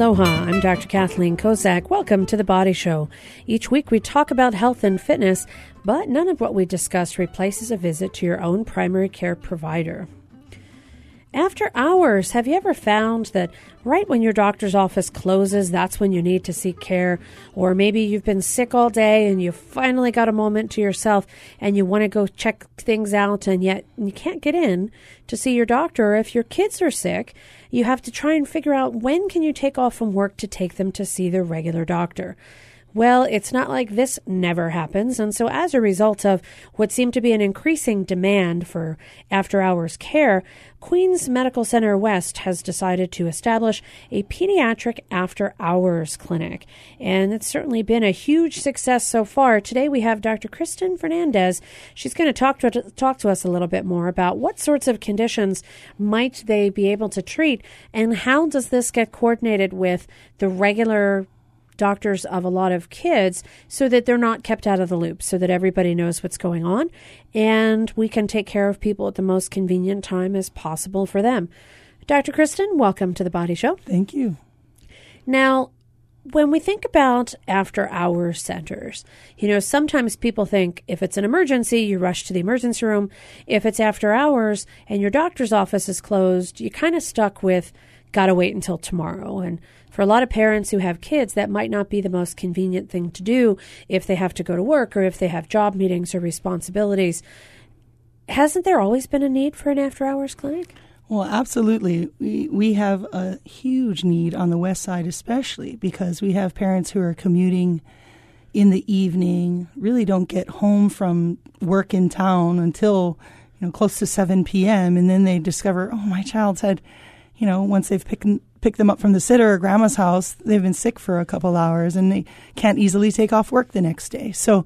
Aloha, I'm Dr. Kathleen Kozak. Welcome to The Body Show. Each week we talk about health and fitness, but none of what we discuss replaces a visit to your own primary care provider. After hours, have you ever found that right when your doctor's office closes, that's when you need to seek care? Or maybe you've been sick all day and you finally got a moment to yourself and you want to go check things out and yet you can't get in to see your doctor. Or if your kids are sick, you have to try and figure out when can you take off from work to take them to see their regular doctor. Well, it's not like this never happens. And so, as a result of what seemed to be an increasing demand for after hours care, Queens Medical Center West has decided to establish a pediatric after hours clinic. And it's certainly been a huge success so far. Today, we have Dr. Kristen Fernandez. She's going to talk to, talk to us a little bit more about what sorts of conditions might they be able to treat and how does this get coordinated with the regular doctors of a lot of kids so that they're not kept out of the loop, so that everybody knows what's going on, and we can take care of people at the most convenient time as possible for them. Dr. Kristen, welcome to the Body Show. Thank you. Now, when we think about after hours centers, you know, sometimes people think if it's an emergency, you rush to the emergency room. If it's after hours and your doctor's office is closed, you're kind of stuck with got to wait until tomorrow. And for a lot of parents who have kids, that might not be the most convenient thing to do if they have to go to work or if they have job meetings or responsibilities. Hasn't there always been a need for an after hours clinic? Well, absolutely. We, we have a huge need on the west side, especially because we have parents who are commuting in the evening, really don't get home from work in town until you know close to 7 p.m. and then they discover, oh, my child's had, you know, once they've picked pick them up from the sitter or grandma's house, they've been sick for a couple hours and they can't easily take off work the next day. So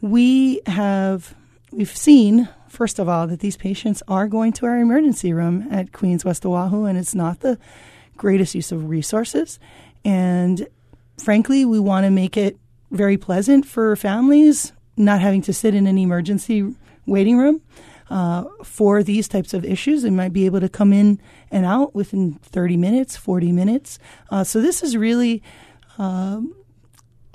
we have we've seen first of all that these patients are going to our emergency room at Queens West Oahu and it's not the greatest use of resources and frankly we want to make it very pleasant for families not having to sit in an emergency waiting room uh, for these types of issues and might be able to come in and out within 30 minutes, 40 minutes. Uh, so this is really um,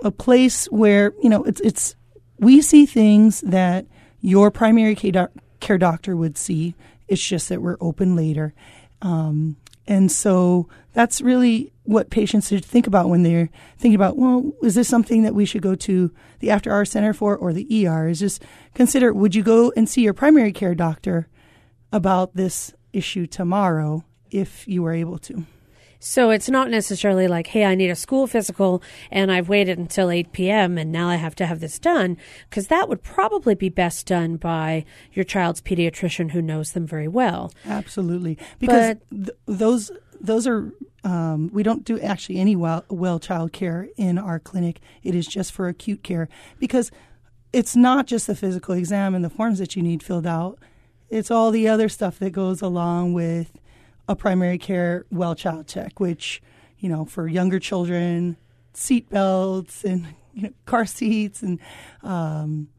a place where, you know, it's, it's, we see things that your primary care doctor would see. It's just that we're open later. Um, and so that's really what patients should think about when they're thinking about, well, is this something that we should go to the after hour center for or the ER? Is just consider would you go and see your primary care doctor about this issue tomorrow if you were able to? So it's not necessarily like, hey, I need a school physical and I've waited until 8 p.m. and now I have to have this done, because that would probably be best done by your child's pediatrician who knows them very well. Absolutely. Because th- those those are um, we don't do actually any well, well child care in our clinic. It is just for acute care because it's not just the physical exam and the forms that you need filled out. It's all the other stuff that goes along with a primary care well child check, which you know for younger children, seat belts and you know, car seats, and um,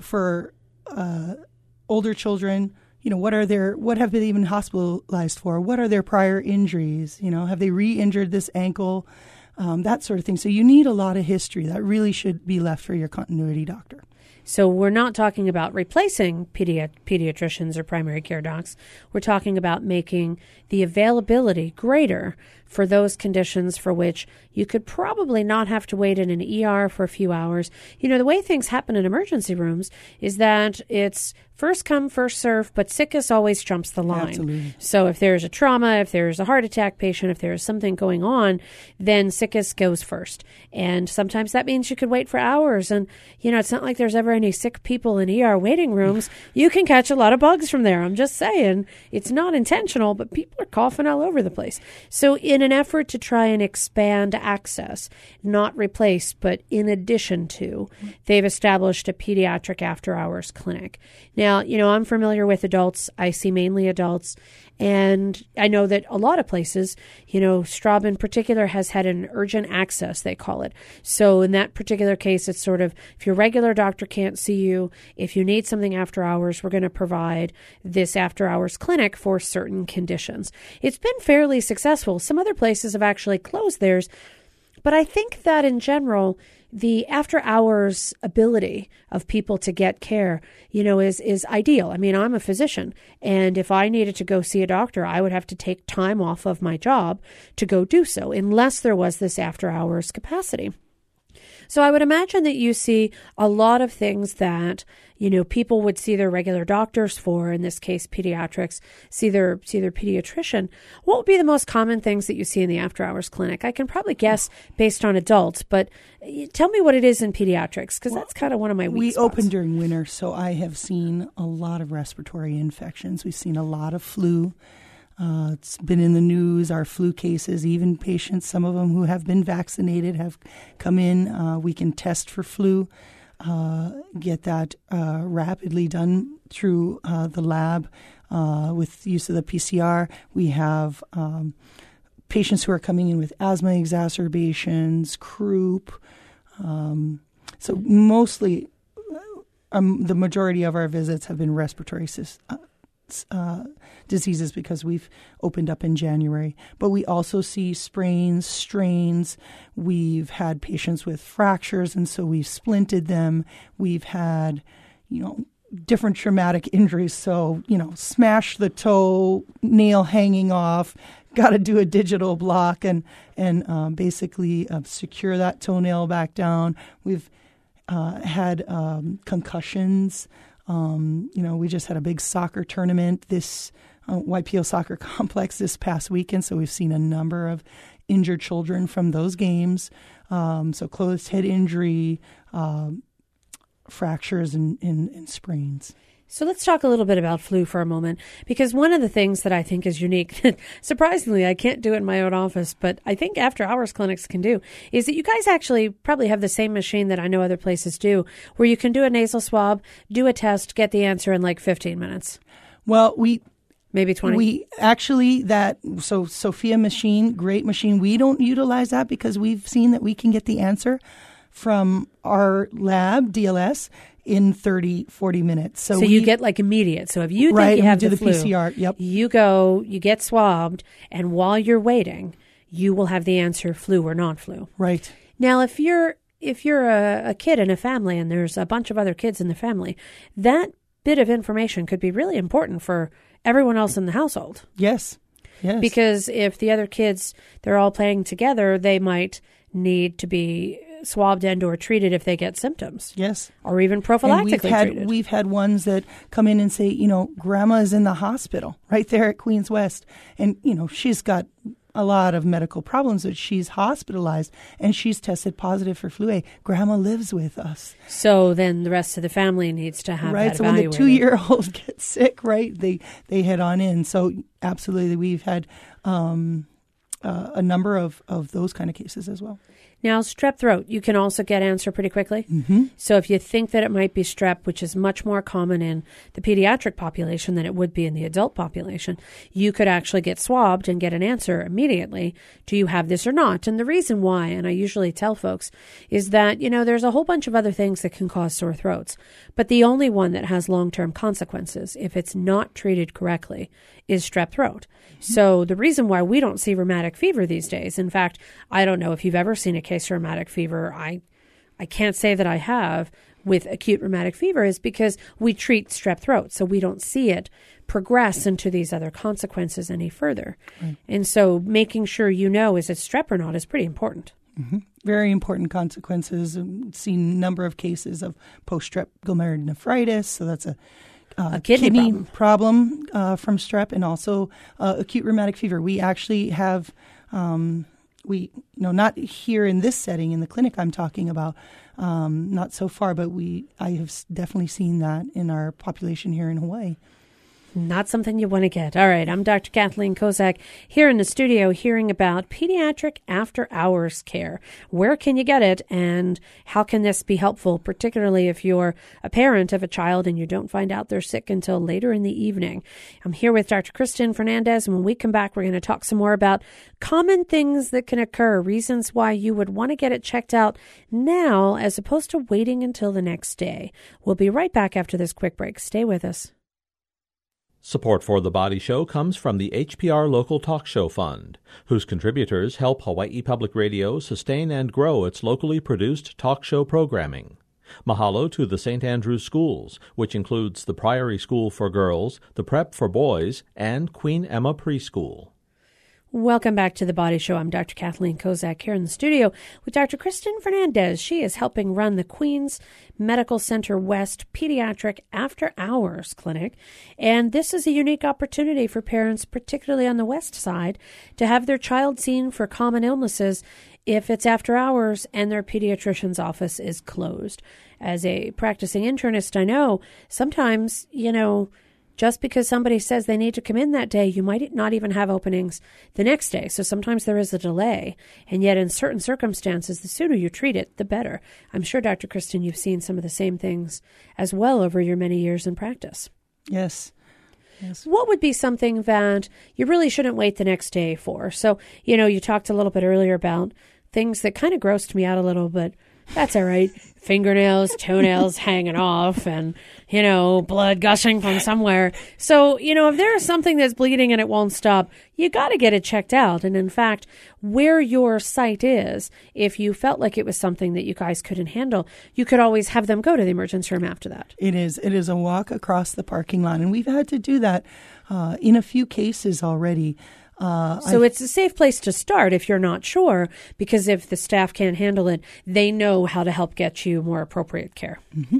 for uh, older children you know, what are their, what have they even hospitalized for? What are their prior injuries? You know, have they re-injured this ankle? Um, that sort of thing. So you need a lot of history. That really should be left for your continuity doctor. So we're not talking about replacing pedi- pediatricians or primary care docs. We're talking about making the availability greater for those conditions for which you could probably not have to wait in an ER for a few hours. You know, the way things happen in emergency rooms is that it's first come, first serve, but sickness always trumps the line. Absolutely. So if there's a trauma, if there's a heart attack patient, if there's something going on, then sickness goes first. And sometimes that means you could wait for hours. And, you know, it's not like there's ever any sick people in ER waiting rooms. you can catch a lot of bugs from there. I'm just saying it's not intentional, but people are coughing all over the place. So in an effort to try and expand access, not replace, but in addition to, they've established a pediatric after hours clinic. Now, you know, I'm familiar with adults. I see mainly adults. And I know that a lot of places, you know, Straub in particular has had an urgent access, they call it. So in that particular case, it's sort of if your regular doctor can't see you, if you need something after hours, we're going to provide this after hours clinic for certain conditions. It's been fairly successful. Some other places have actually closed theirs. But I think that in general, the after hours ability of people to get care, you know, is is ideal. I mean, I'm a physician, and if I needed to go see a doctor, I would have to take time off of my job to go do so, unless there was this after hours capacity. So I would imagine that you see a lot of things that you know people would see their regular doctors for. In this case, pediatrics see their see their pediatrician. What would be the most common things that you see in the after hours clinic? I can probably guess based on adults, but uh, tell me what it is in pediatrics because well, that's kind of one of my we spots. open during winter, so I have seen a lot of respiratory infections. We've seen a lot of flu. Uh, it's been in the news, our flu cases, even patients, some of them who have been vaccinated, have come in. Uh, we can test for flu, uh, get that uh, rapidly done through uh, the lab uh, with use of the PCR. We have um, patients who are coming in with asthma exacerbations, croup. Um, so, mostly, um, the majority of our visits have been respiratory uh, diseases because we've opened up in January. But we also see sprains, strains. We've had patients with fractures, and so we've splinted them. We've had, you know, different traumatic injuries. So, you know, smash the toe, nail hanging off, got to do a digital block and, and um, basically uh, secure that toenail back down. We've uh, had um, concussions. Um, you know, we just had a big soccer tournament this uh, Waipio soccer complex this past weekend, so we've seen a number of injured children from those games. Um, so closed head injury, uh, fractures, and, and, and sprains. So let's talk a little bit about flu for a moment, because one of the things that I think is unique, surprisingly, I can't do it in my own office, but I think after hours clinics can do, is that you guys actually probably have the same machine that I know other places do, where you can do a nasal swab, do a test, get the answer in like 15 minutes. Well, we maybe 20 we actually that so Sofia machine great machine we don't utilize that because we've seen that we can get the answer from our lab dls in 30, 40 minutes. So, so we, you get like immediate. So if you think right, you have do the, the flu, PCR, yep. you go, you get swabbed, and while you're waiting, you will have the answer flu or non-flu. Right. Now, if you're if you're a, a kid in a family and there's a bunch of other kids in the family, that bit of information could be really important for everyone else in the household. Yes. Yes. Because if the other kids they're all playing together, they might need to be swabbed and or treated if they get symptoms. Yes. Or even prophylactically we've had, treated. We've had ones that come in and say, you know, grandma's in the hospital right there at Queens West. And, you know, she's got a lot of medical problems but she's hospitalized and she's tested positive for flu A. Grandma lives with us. So then the rest of the family needs to have right. so when the two year old gets sick, right, they they head on in. So absolutely, we've had um, uh, a number of of those kind of cases as well. Now, strep throat, you can also get answer pretty quickly. Mm-hmm. So if you think that it might be strep, which is much more common in the pediatric population than it would be in the adult population, you could actually get swabbed and get an answer immediately. Do you have this or not? And the reason why, and I usually tell folks, is that, you know, there's a whole bunch of other things that can cause sore throats. But the only one that has long term consequences, if it's not treated correctly, is strep throat. So the reason why we don't see rheumatic fever these days, in fact, I don't know if you've ever seen a case of rheumatic fever. I, I can't say that I have with acute rheumatic fever is because we treat strep throat, so we don't see it progress into these other consequences any further. Right. And so making sure you know is it strep or not is pretty important. Mm-hmm. Very important consequences. I've seen a number of cases of post strep glomerulonephritis, so that's a uh, a kidney, kidney problem, problem uh, from strep and also uh, acute rheumatic fever. We actually have, um, we you know not here in this setting in the clinic I'm talking about, um, not so far, but we I have definitely seen that in our population here in Hawaii. Not something you want to get. All right, I'm Dr. Kathleen Kozak here in the studio hearing about pediatric after hours care. Where can you get it and how can this be helpful, particularly if you're a parent of a child and you don't find out they're sick until later in the evening? I'm here with Dr. Kristen Fernandez, and when we come back, we're going to talk some more about common things that can occur, reasons why you would want to get it checked out now as opposed to waiting until the next day. We'll be right back after this quick break. Stay with us. Support for The Body Show comes from the HPR Local Talk Show Fund, whose contributors help Hawaii Public Radio sustain and grow its locally produced talk show programming. Mahalo to the St. Andrews Schools, which includes the Priory School for Girls, the Prep for Boys, and Queen Emma Preschool. Welcome back to the Body Show. I'm Dr. Kathleen Kozak here in the studio with Dr. Kristen Fernandez. She is helping run the Queens Medical Center West Pediatric After Hours Clinic. And this is a unique opportunity for parents, particularly on the West Side, to have their child seen for common illnesses if it's after hours and their pediatrician's office is closed. As a practicing internist, I know sometimes, you know, just because somebody says they need to come in that day, you might not even have openings the next day. So sometimes there is a delay. And yet, in certain circumstances, the sooner you treat it, the better. I'm sure, Dr. Kristen, you've seen some of the same things as well over your many years in practice. Yes. Yes. What would be something that you really shouldn't wait the next day for? So, you know, you talked a little bit earlier about things that kind of grossed me out a little, but that's all right. Fingernails, toenails hanging off, and, you know, blood gushing from somewhere. So, you know, if there is something that's bleeding and it won't stop, you got to get it checked out. And in fact, where your site is, if you felt like it was something that you guys couldn't handle, you could always have them go to the emergency room after that. It is. It is a walk across the parking lot. And we've had to do that uh, in a few cases already. Uh, so I, it's a safe place to start if you're not sure, because if the staff can't handle it, they know how to help get you more appropriate care. Mm-hmm.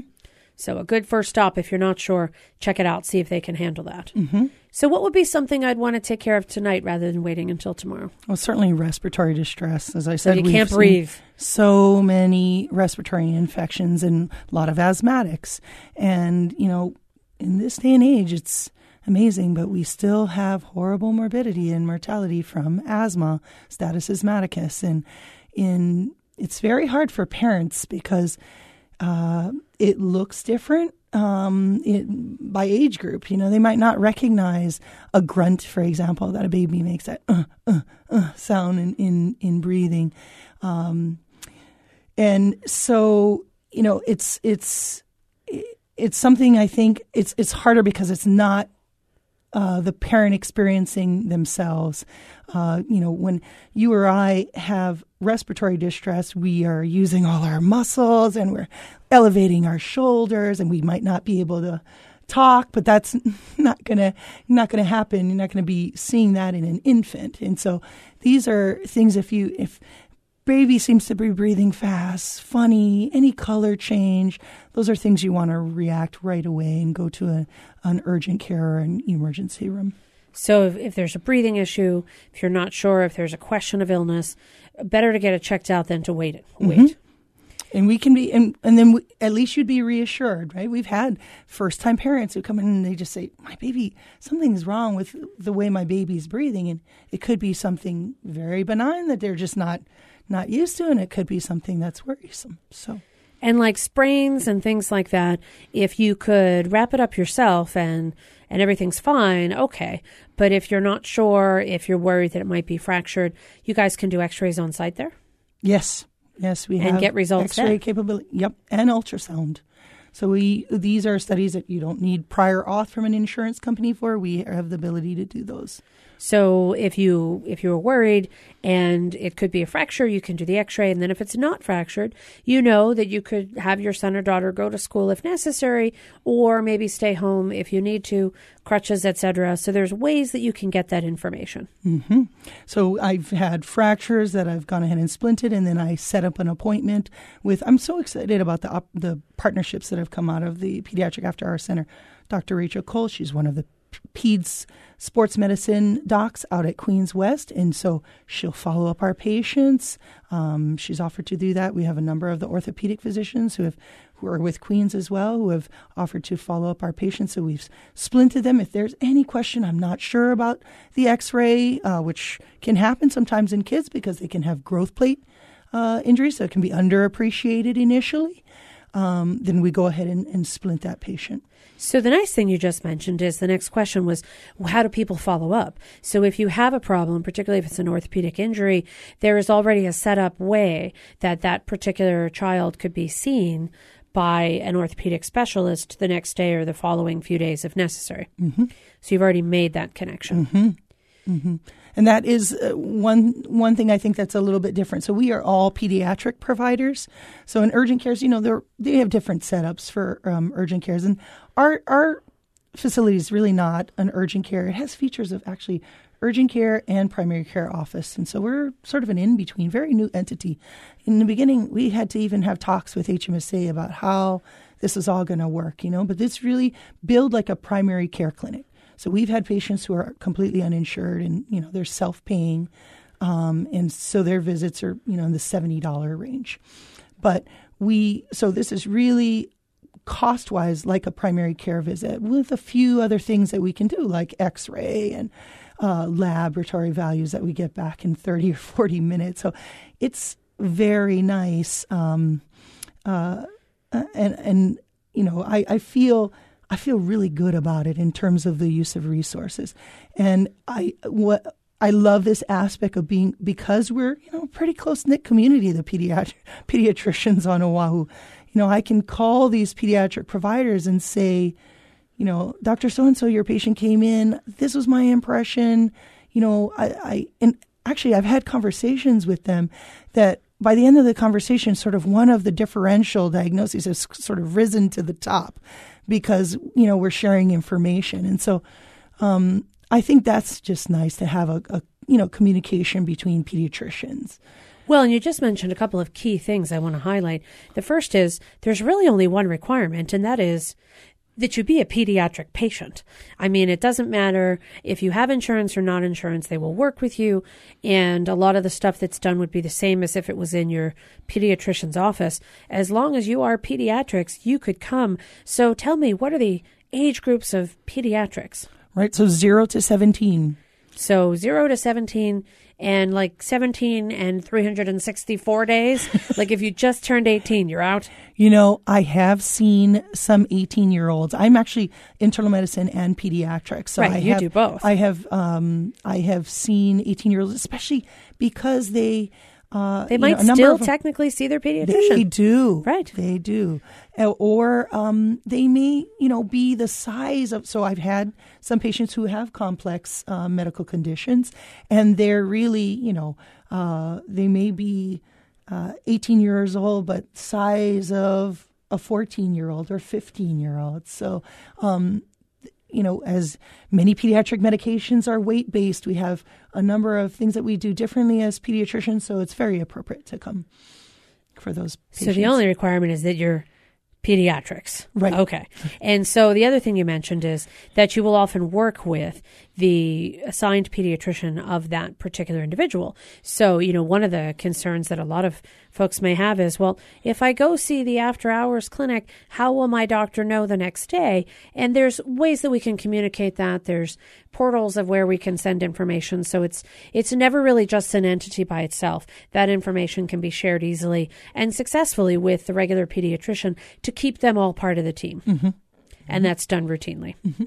So a good first stop if you're not sure, check it out, see if they can handle that. Mm-hmm. So what would be something I'd want to take care of tonight rather than waiting until tomorrow? Well, certainly respiratory distress. As I said, so you can't breathe. So many respiratory infections and a lot of asthmatics, and you know, in this day and age, it's amazing, but we still have horrible morbidity and mortality from asthma, status asthmaticus, and in it's very hard for parents because uh, it looks different um, it, by age group. You know, they might not recognize a grunt, for example, that a baby makes that uh, uh, uh, sound in, in, in breathing. Um, and so, you know, it's, it's, it's something I think it's, it's harder because it's not uh, the parent experiencing themselves. Uh, you know, when you or I have respiratory distress, we are using all our muscles and we're elevating our shoulders, and we might not be able to talk, but that's not gonna not gonna happen. You're not gonna be seeing that in an infant, and so these are things. If you if baby seems to be breathing fast, funny, any color change. Those are things you want to react right away and go to a, an urgent care or an emergency room. So, if, if, there's a breathing issue, if you're not sure, if there's a question of illness, better to get it checked out than to wait. Wait. Mm-hmm. And we can be, and, and then we, at least you'd be reassured, right? We've had first time parents who come in and they just say, My baby, something's wrong with the way my baby's breathing. And it could be something very benign that they're just not not used to, and it could be something that's worrisome. So. And like sprains and things like that, if you could wrap it up yourself and and everything's fine, okay. But if you're not sure, if you're worried that it might be fractured, you guys can do X-rays on site there. Yes, yes, we and have get results. X-ray capability. Yep, and ultrasound. So we these are studies that you don't need prior auth from an insurance company for. We have the ability to do those. So if you if you're worried and it could be a fracture, you can do the X-ray, and then if it's not fractured, you know that you could have your son or daughter go to school if necessary, or maybe stay home if you need to, crutches, etc. So there's ways that you can get that information. Mm-hmm. So I've had fractures that I've gone ahead and splinted, and then I set up an appointment with. I'm so excited about the the partnerships that have come out of the Pediatric After Hour Center. Dr. Rachel Cole, she's one of the peds sports medicine docs out at Queens West, and so she'll follow up our patients. Um, she's offered to do that. We have a number of the orthopedic physicians who have who are with Queens as well, who have offered to follow up our patients. So we've splinted them. If there's any question, I'm not sure about the X-ray, uh, which can happen sometimes in kids because they can have growth plate uh, injuries, so it can be underappreciated initially. Um, then we go ahead and, and splint that patient. So the nice thing you just mentioned is the next question was how do people follow up? So if you have a problem, particularly if it's an orthopedic injury, there is already a set up way that that particular child could be seen by an orthopedic specialist the next day or the following few days if necessary. Mm-hmm. So you've already made that connection. Mm-hmm. Mm-hmm. And that is uh, one one thing I think that's a little bit different. So we are all pediatric providers. So in urgent cares, you know, they they have different setups for um, urgent cares, and our our facility is really not an urgent care. It has features of actually urgent care and primary care office, and so we're sort of an in between, very new entity. In the beginning, we had to even have talks with HMSA about how this is all going to work, you know. But this really build like a primary care clinic. So we've had patients who are completely uninsured and you know they're self-paying, um, and so their visits are you know in the seventy dollar range. But we so this is really cost wise like a primary care visit with a few other things that we can do like X-ray and uh, laboratory values that we get back in 30 or 40 minutes. So it's very nice. Um, uh, and, and, you know, I, I feel I feel really good about it in terms of the use of resources. And I what I love this aspect of being because we're you know pretty close knit community, the pediatric pediatricians on Oahu. You know, I can call these pediatric providers and say, you know, Doctor So and So, your patient came in. This was my impression. You know, I, I and actually I've had conversations with them that by the end of the conversation, sort of one of the differential diagnoses has sort of risen to the top because you know we're sharing information, and so um, I think that's just nice to have a, a you know communication between pediatricians. Well, and you just mentioned a couple of key things I want to highlight. The first is there's really only one requirement, and that is that you be a pediatric patient. I mean, it doesn't matter if you have insurance or not insurance, they will work with you. And a lot of the stuff that's done would be the same as if it was in your pediatrician's office. As long as you are pediatrics, you could come. So tell me, what are the age groups of pediatrics? Right. So zero to 17. So zero to 17 and like 17 and 364 days. like if you just turned 18, you're out. You know, I have seen some 18 year olds. I'm actually internal medicine and pediatrics. So right, I you have, do both. I have, um, I have seen 18 year olds, especially because they, uh, they might know, still technically see their pediatrician. They do, right? They do, uh, or um, they may, you know, be the size of. So I've had some patients who have complex uh, medical conditions, and they're really, you know, uh, they may be uh, 18 years old, but size of a 14 year old or 15 year old. So um, you know, as many pediatric medications are weight based, we have a number of things that we do differently as pediatricians, so it's very appropriate to come for those patients. So the only requirement is that you're pediatrics. Right. Okay. And so the other thing you mentioned is that you will often work with the assigned pediatrician of that particular individual. So, you know, one of the concerns that a lot of folks may have is, well, if I go see the after hours clinic, how will my doctor know the next day? And there's ways that we can communicate that. There's portals of where we can send information. So it's it's never really just an entity by itself. That information can be shared easily and successfully with the regular pediatrician to keep them all part of the team. Mm-hmm. And that's done routinely. Mm-hmm.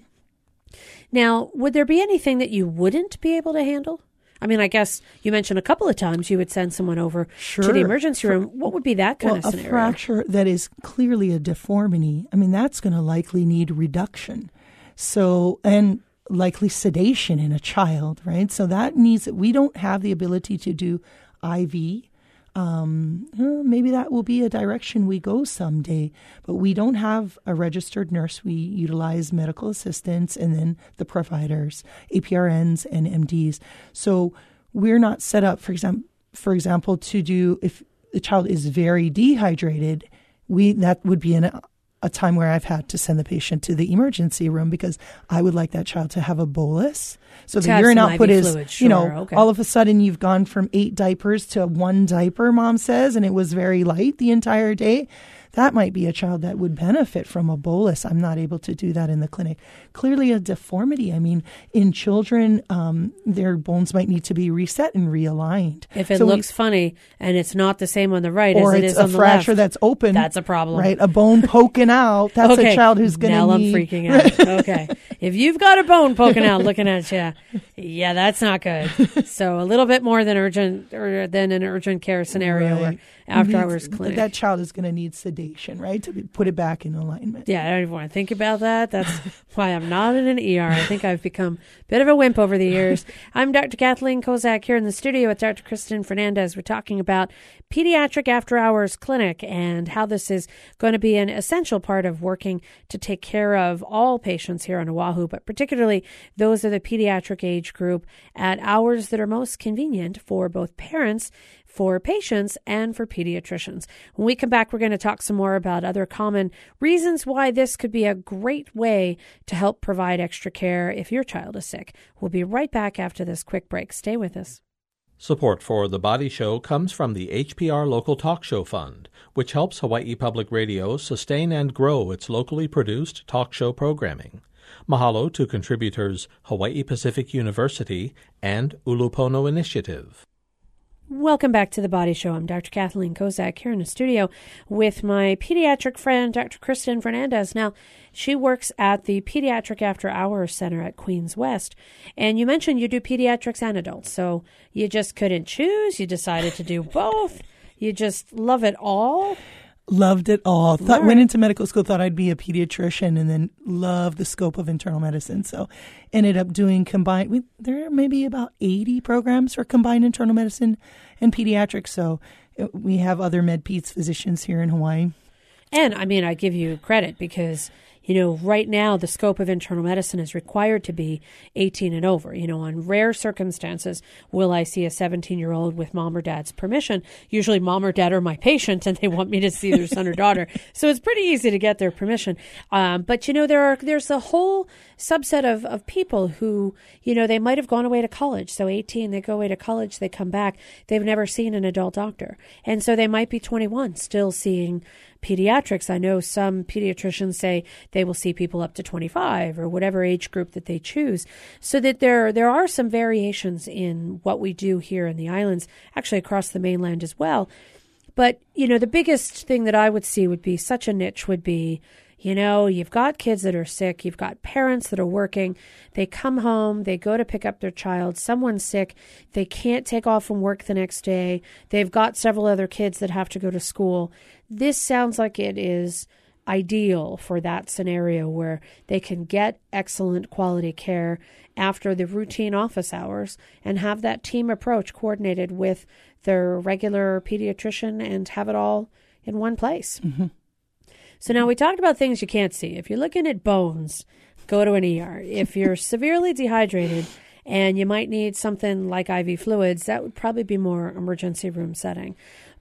Now, would there be anything that you wouldn't be able to handle? I mean, I guess you mentioned a couple of times you would send someone over sure. to the emergency room. What would be that kind well, of scenario? A fracture that is clearly a deformity. I mean, that's going to likely need reduction. So, and likely sedation in a child, right? So that needs that we don't have the ability to do IV um, maybe that will be a direction we go someday. But we don't have a registered nurse. We utilize medical assistants and then the providers, APRNs and MDs. So we're not set up, for example, for example, to do if the child is very dehydrated, we that would be an a time where I've had to send the patient to the emergency room because I would like that child to have a bolus. So To the urine output IV is, fluid, you know, okay. all of a sudden you've gone from eight diapers to one diaper, mom says, and it was very light the entire day. That might be a child that would benefit from a bolus. I'm not able to do that in the clinic. Clearly, a deformity. I mean, in children, um, their bones might need to be reset and realigned. If it So we- looks funny and it's not the same on the right or as it it's is a on the fracture left, that's open. that's a problem. right? A bone poking out. That's okay. a child who's going to now need. I'm freaking out. okay, if you've got a bone poking out, looking at you, yeah, that's not good. So a little bit more than urgent or than an urgent care scenario or after Needs- hours clinic. That child is going to need sedation, right, to put it back in alignment. yeah, I don't even want to think about that. That's why I'm not in an ER. I think I've become a bit of a wimp over the years. I'm Dr. Kathleen Kozak here in the studio with Dr. Kristen Fernandez. We're talking about pediatric after hours clinic and how this is going to be an essential part of working to take care of all patients here on Oahu, but particularly those of the pediatric age group at hours that are most convenient for both parents for patients and for pediatricians. When we come back, we're going to talk some more about other common reasons why this could be a great way to help provide extra care if your child is sick. We'll be right back after this quick break. Stay with us. Support for The Body Show comes from the HPR Local Talk Show Fund, which helps Hawaii Public Radio sustain and grow its locally produced talk show programming. Mahalo to contributors Hawaii Pacific University and Ulupono Initiative. Welcome back to the Body Show. I'm Dr. Kathleen Kozak here in the studio with my pediatric friend, Dr. Kristen Fernandez. Now, she works at the Pediatric After Hours Center at Queens West. And you mentioned you do pediatrics and adults. So you just couldn't choose. You decided to do both. You just love it all. Loved it all. Thought Right. went into medical school. Thought I'd be a pediatrician, and then loved the scope of internal medicine. So ended up doing combined. We, there are maybe about eighty programs for combined internal medicine and pediatrics. So uh, we have other med peds physicians here in Hawaii. And I mean, I give you credit because, you know, right now the scope of internal medicine is required to be 18 and over. You know, on rare circumstances, will I see a 17 year old with mom or dad's permission? Usually, mom or dad are my patient and they want me to see their son or daughter. So it's pretty easy to get their permission. Um, but, you know, there are, there's a whole subset of, of people who, you know, they might have gone away to college. So 18, they go away to college, they come back, they've never seen an adult doctor. And so they might be 21, still seeing pediatrics. I know some pediatricians say they will see people up to 25 or whatever age group that they choose. So that there there are some variations in what we do here in the islands, actually across the mainland as well. But, you know, the biggest thing that I would see would be such a niche would be you know, you've got kids that are sick, you've got parents that are working, they come home, they go to pick up their child, someone's sick, they can't take off from work the next day, they've got several other kids that have to go to school. This sounds like it is ideal for that scenario where they can get excellent quality care after the routine office hours and have that team approach coordinated with their regular pediatrician and have it all in one place. So now we talked about things you can't see. If you're looking at bones, go to an ER. If you're severely dehydrated and you might need something like IV fluids, that would probably be more emergency room setting.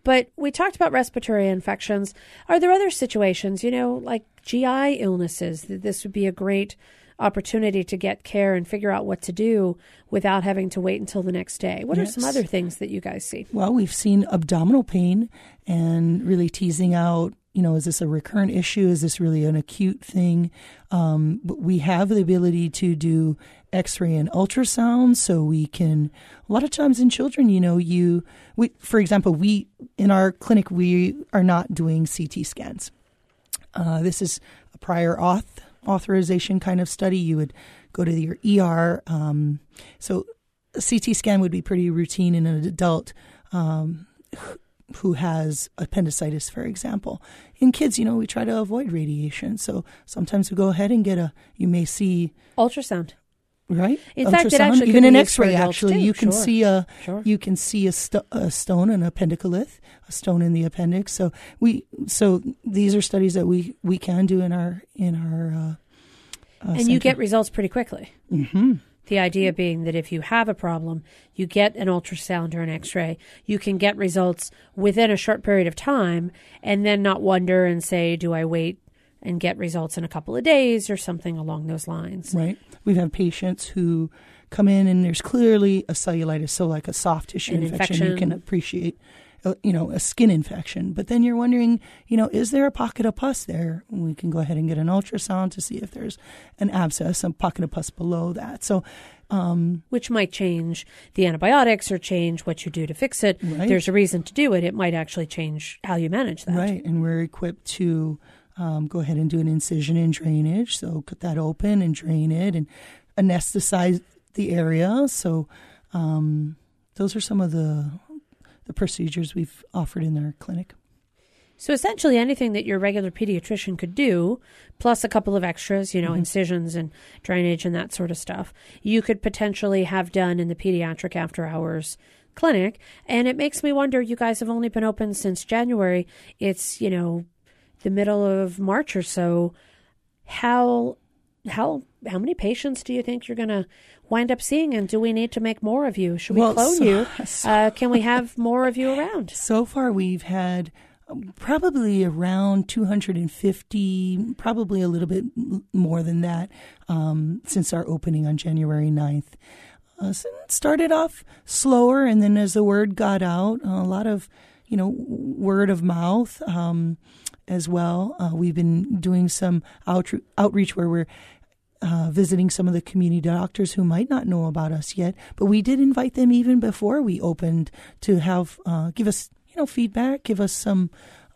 But we talked about respiratory infections. Are there other situations, you know, like GI illnesses, that this would be a great opportunity to get care and figure out what to do without having to wait until the next day? What are some other things that you guys see? Well, we've seen abdominal pain and really teasing out, you know, is this a recurrent issue? Is this really an acute thing? Um, but we have the ability to do x ray and ultrasound so we can, a lot of times in children, you know, you, we, for example, we, in our clinic, we are not doing CT scans. Uh, this is a prior auth authorization kind of study. You would go to your ER. Um, so a CT scan would be pretty routine in an adult um, who has appendicitis, for example. In kids, you know, we try to avoid radiation. So sometimes we go ahead and get a, you may see, Ultrasound. Right? In fact, actually even an X-ray. Actually, you can Sure. see a Sure. you can see a, sto- a stone, an appendicolith, a stone in the appendix. So we so these are studies that we we can do in our in our. Uh, uh, and you get results pretty quickly. Mm-hmm. The idea being that if you have a problem, you get an ultrasound or an x ray, you can get results within a short period of time and then not wonder and say, do I wait and get results in a couple of days or something along those lines. Right. We've had patients who come in and there's clearly a cellulitis, so like a soft tissue infection, infection. You can appreciate, uh, you know, a skin infection. But then you're wondering, you know, is there a pocket of pus there? We can go ahead and get an ultrasound to see if there's an abscess, a pocket of pus below that. So, um, Which might change the antibiotics or change what you do to fix it. Right. There's a reason to do it. It might actually change how you manage that. Right, and we're equipped to um, go ahead and do an incision and drainage. So cut that open and drain it and anesthetize the area. So um, those are some of the the procedures we've offered in our clinic. So essentially, anything that your regular pediatrician could do, plus a couple of extras, you know, Mm-hmm. incisions and drainage and that sort of stuff, you could potentially have done in the pediatric after hours clinic. And it makes me wonder you guys have only been open since January. It's, you know, the middle of March or so. How. How how many patients do you think you're going to wind up seeing, and do we need to make more of you? Should we Well, clone so- you? so- Uh, can we have more of you around? So far, we've had um, probably around 250, probably a little bit more than that um, since our opening on January 9th. Uh, so started off slower, and then as the word got out, a lot of, you know, word of mouth um, as well. Uh, we've been doing some outre- outreach where we're uh, visiting some of the community doctors who might not know about us yet, but we did invite them even before we opened to have uh, give us you know feedback, give us some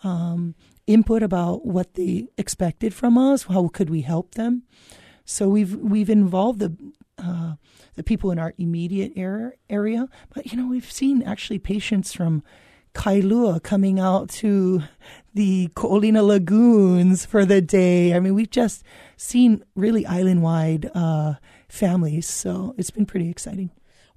um, input about what they expected from us, how could we help them. So we've we've involved the uh, the people in our immediate area, area, but you know we've seen actually patients from Kailua coming out to the Ko'olina lagoons for the day. I mean, we've just seen really island wide uh, families, so it's been pretty exciting.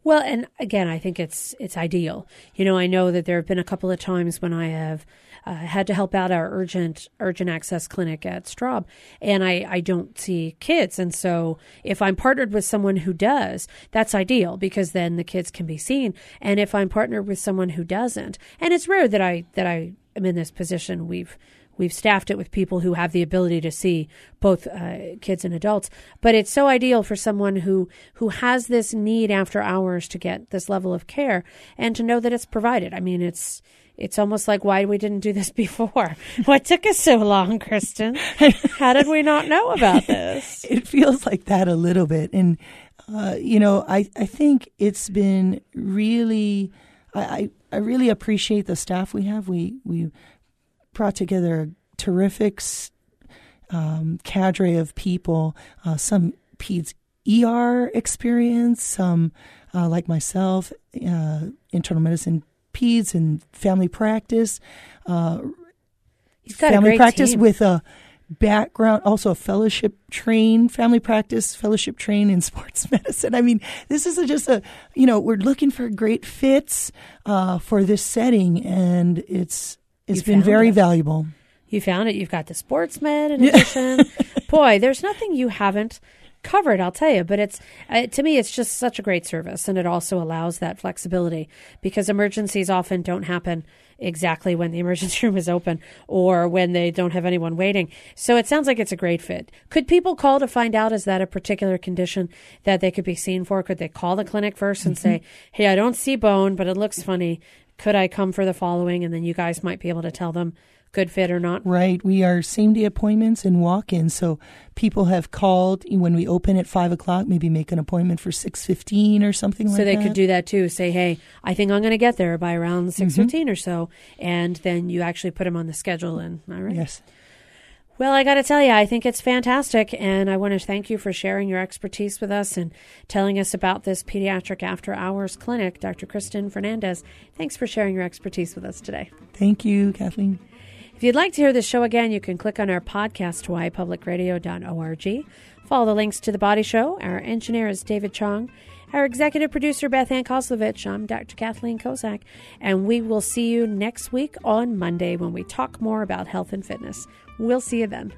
Well, and again, I think it's it's ideal. You know, I know that there have been a couple of times when I have uh, had to help out our urgent urgent access clinic at Straub, and I I don't see kids, and so if I'm partnered with someone who does, that's ideal because then the kids can be seen. And if I'm partnered with someone who doesn't, and it's rare that I that I am in this position, we've We've staffed it with people who have the ability to see both uh, kids and adults, but it's so ideal for someone who who has this need after hours to get this level of care and to know that it's provided. I mean, it's it's almost like why we didn't do this before. what took us so long, Kristen? How did we not know about this? It feels like that a little bit, and uh, you know, I I think it's been really, I I, really appreciate the staff we have. We we brought together a terrific um, cadre of people, uh, some peds ER experience, some uh, like myself, uh, internal medicine peds and family practice, uh, You've got family a great practice team. with a background, also a fellowship trained family practice, fellowship trained in sports medicine. I mean, this is a, just a, you know, we're looking for great fits uh, for this setting, and it's it's You been very it. valuable. You found it. You've got the sports med in addition. Boy, there's nothing you haven't covered, I'll tell you. But it's uh, to me, it's just such a great service, and it also allows that flexibility because emergencies often don't happen exactly when the emergency room is open or when they don't have anyone waiting. So it sounds like it's a great fit. Could people call to find out is that a particular condition that they could be seen for? Could they call the clinic first and say, "Hey, I don't see bone, but it looks funny. Could I come for the following?" And then you guys might be able to tell them good fit or not. Right. We are same day appointments and walk ins. So people have called when we open at five o'clock, maybe make an appointment for six fifteen or something like that. so they could do that too. Say, hey, I think I'm going to get there by around Mm-hmm. six fifteen or so, and then you actually put them on the schedule. And all right. Yes. Well, I got to tell you, I think it's fantastic, and I want to thank you for sharing your expertise with us and telling us about this pediatric after hours clinic, Dr. Kristen Fernandez. Thanks for sharing your expertise with us today. Thank you, Kathleen. If you'd like to hear this show again, you can click on our podcast, hawaiipublicradio.org. Follow the links to The Body Show. Our engineer is David Chong. Our executive producer, Beth Ann Kozlovich. I'm Dr. Kathleen Kozak. And we will see you next week on Monday when we talk more about health and fitness. We'll see you then.